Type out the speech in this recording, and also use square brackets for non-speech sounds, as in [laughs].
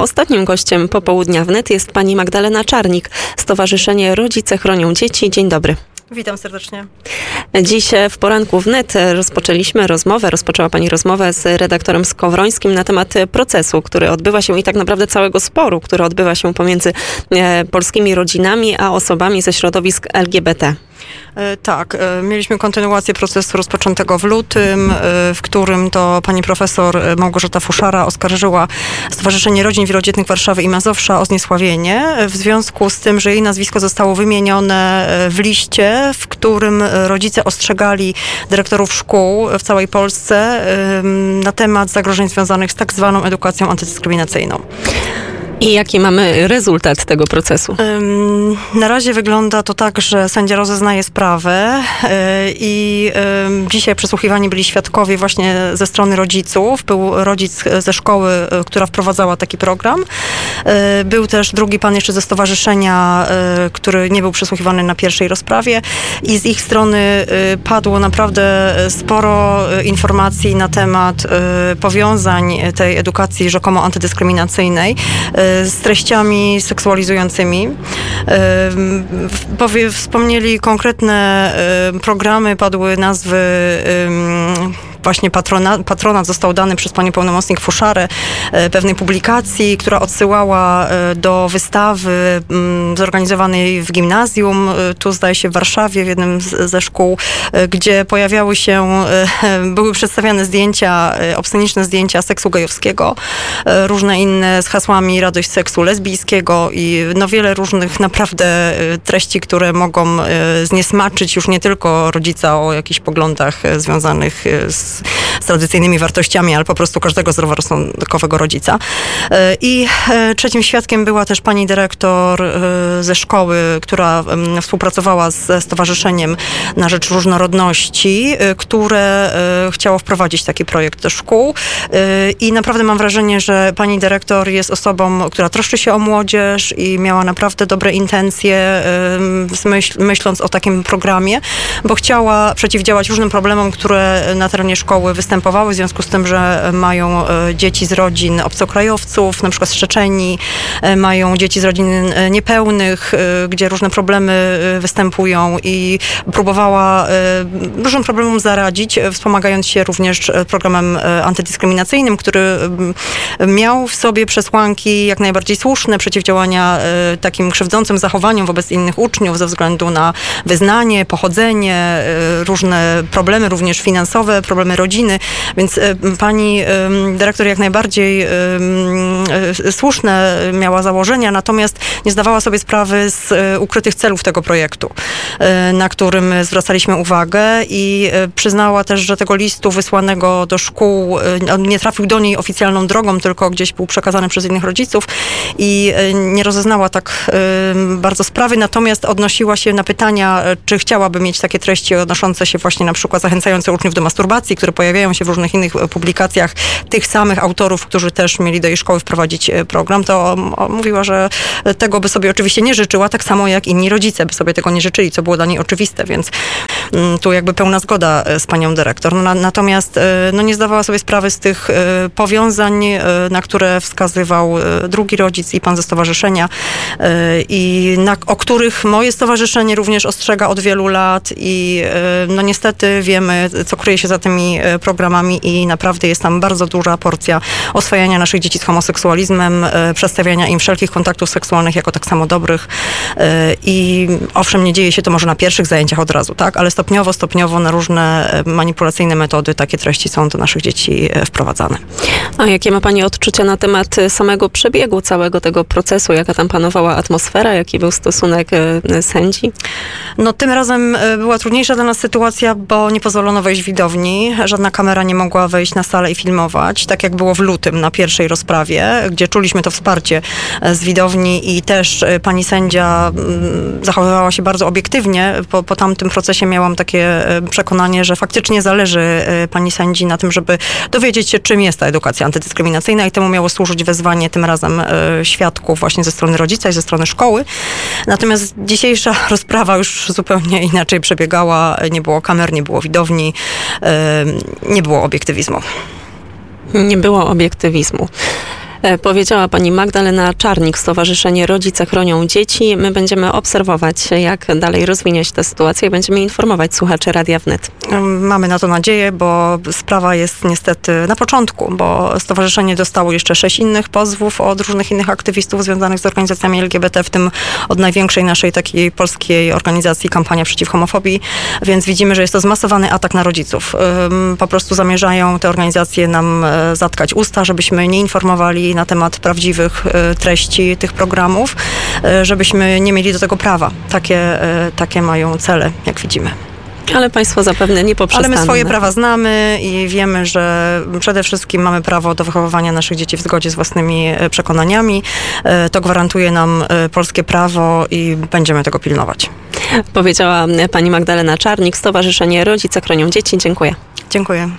Ostatnim gościem popołudnia wnet jest pani Magdalena Czarnik, Stowarzyszenie Rodzice Chronią Dzieci. Dzień dobry. Witam serdecznie. Dziś w poranku wnet rozpoczęliśmy rozmowę, rozpoczęła Pani rozmowę z redaktorem Skowrońskim na temat procesu, który odbywa się i tak naprawdę całego sporu, który odbywa się pomiędzy e, polskimi rodzinami a osobami ze środowisk LGBT. E, tak, e, mieliśmy kontynuację procesu rozpoczętego w lutym, e, w którym to pani profesor Małgorzata Fuszara oskarżyła Stowarzyszenie Rodzin Wielodzietnych Warszawy i Mazowsza o zniesławienie w związku z tym, że jej nazwisko zostało wymienione w liście, w którym rodzice ostrzegali dyrektorów szkół w całej Polsce na temat zagrożeń związanych z tak zwaną edukacją antydyskryminacyjną. I jaki mamy rezultat tego procesu? Na razie wygląda to tak, że sędzia rozeznaje sprawę e, i dzisiaj przesłuchiwani byli świadkowie właśnie ze strony rodziców. Był rodzic ze szkoły, e, która wprowadzała taki program. E, był też drugi pan jeszcze ze stowarzyszenia, który nie był przesłuchiwany na pierwszej rozprawie i z ich strony padło naprawdę sporo informacji na temat powiązań tej edukacji rzekomo antydyskryminacyjnej z treściami seksualizującymi. Wspomnieli konkretne programy, padły nazwy właśnie patrona, patronat został dany przez panią pełnomocnik Fuszarę e, pewnej publikacji, która odsyłała e, do wystawy mm, zorganizowanej w gimnazjum, e, tu zdaje się w Warszawie, w jednym ze szkół, gdzie pojawiały się, [laughs] były przedstawiane zdjęcia, obsceniczne zdjęcia seksu gejowskiego, różne inne z hasłami radość seksu lesbijskiego i no wiele różnych naprawdę treści, które mogą zniesmaczyć już nie tylko rodzica o jakichś poglądach związanych z Yes. Z, tradycyjnymi wartościami, ale po prostu każdego zdroworozsądkowego rodzica. E, I e, trzecim świadkiem była też pani dyrektor e, ze szkoły, która współpracowała ze Stowarzyszeniem na Rzecz Różnorodności, które chciało wprowadzić taki projekt do szkół. I naprawdę mam wrażenie, że pani dyrektor jest osobą, która troszczy się o młodzież i miała naprawdę dobre intencje, myśl, myśląc o takim programie, bo chciała przeciwdziałać różnym problemom, które na terenie szkoły występowały w związku z tym, że mają e, dzieci z rodzin obcokrajowców, na przykład z Czeczeni, e, mają dzieci z rodzin e, niepełnych, gdzie różne problemy występują i próbowała różnym problemom zaradzić, wspomagając się również programem antydyskryminacyjnym, który miał w sobie przesłanki jak najbardziej słuszne przeciwdziałania takim krzywdzącym zachowaniom wobec innych uczniów ze względu na wyznanie, pochodzenie, różne problemy również finansowe, problemy problemy rodziny, więc e, pani dyrektor jak najbardziej e, słuszne miała założenia, natomiast nie zdawała sobie sprawy z e, ukrytych celów tego projektu, na którym zwracaliśmy uwagę i przyznała też, że tego listu wysłanego do szkół nie trafił do niej oficjalną drogą, tylko gdzieś był przekazany przez innych rodziców i nie rozeznała tak bardzo sprawy, natomiast odnosiła się na pytania, czy chciałaby mieć takie treści odnoszące się właśnie na przykład zachęcające uczniów do masturbacji, które pojawiają się w różnych innych publikacjach tych samych autorów, którzy też mieli do jej szkoły wprowadzić e, program, to mówiła, że tego by sobie oczywiście nie życzyła, tak samo jak inni rodzice by sobie tego nie życzyli, co było dla niej oczywiste, więc mm, tu jakby pełna zgoda e, z panią dyrektor. No, natomiast e, no, nie zdawała sobie sprawy z tych powiązań, na które wskazywał drugi rodzic i pan ze stowarzyszenia i na, o których moje stowarzyszenie również ostrzega od wielu lat i no niestety wiemy, co kryje się za tymi E, programami i naprawdę jest tam bardzo duża porcja oswajania naszych dzieci z homoseksualizmem, e, przedstawiania im wszelkich kontaktów seksualnych jako tak samo dobrych e, i owszem, nie dzieje się to może na pierwszych zajęciach od razu, tak, ale stopniowo, stopniowo na różne manipulacyjne metody takie treści są do naszych dzieci wprowadzane. A jakie ma Pani odczucia na temat samego przebiegu całego tego procesu? Jaka tam panowała atmosfera? Jaki był stosunek sędzi? No tym razem była trudniejsza dla nas sytuacja, bo nie pozwolono wejść widowni żadna kamera nie mogła wejść na salę i filmować, tak jak było w lutym na pierwszej rozprawie, gdzie czuliśmy to wsparcie e, z widowni i też e, pani sędzia mm, zachowywała się bardzo obiektywnie. Po, po tamtym procesie miałam takie e, przekonanie, że faktycznie zależy pani sędzi na tym, żeby dowiedzieć się, czym jest ta edukacja antydyskryminacyjna i temu miało służyć wezwanie tym razem świadków właśnie ze strony rodzica i ze strony szkoły. Natomiast dzisiejsza [laughs] rozprawa już zupełnie inaczej przebiegała. Nie było kamer, nie było widowni nie było obiektywizmu. Nie było obiektywizmu. E, Powiedziała pani Magdalena Czarnik, Stowarzyszenie Rodzice Chronią Dzieci. My będziemy obserwować, jak dalej rozwinie się ta sytuacja i będziemy informować słuchaczy Radia Wnet. Mamy na to nadzieję, bo sprawa jest niestety na początku, bo stowarzyszenie dostało jeszcze sześć innych pozwów od różnych innych aktywistów związanych z organizacjami LGBT, w tym od największej naszej takiej polskiej organizacji Kampania Przeciw Homofobii, więc widzimy, że jest to zmasowany atak na rodziców. Po prostu zamierzają te organizacje nam e, zatkać usta, żebyśmy nie informowali na temat prawdziwych e, treści tych programów, e, żebyśmy nie mieli do tego prawa. Takie, e, takie mają cele, jak widzimy. Ale państwo zapewne nie poprzestaną. Ale my swoje prawa znamy i wiemy, że przede wszystkim mamy prawo do wychowywania naszych dzieci w zgodzie z własnymi przekonaniami. To gwarantuje nam polskie prawo i będziemy tego pilnować. Powiedziała pani Magdalena Czarnik, Stowarzyszenie Rodzice Chronią Dzieci. Dziękuję. Dziękuję.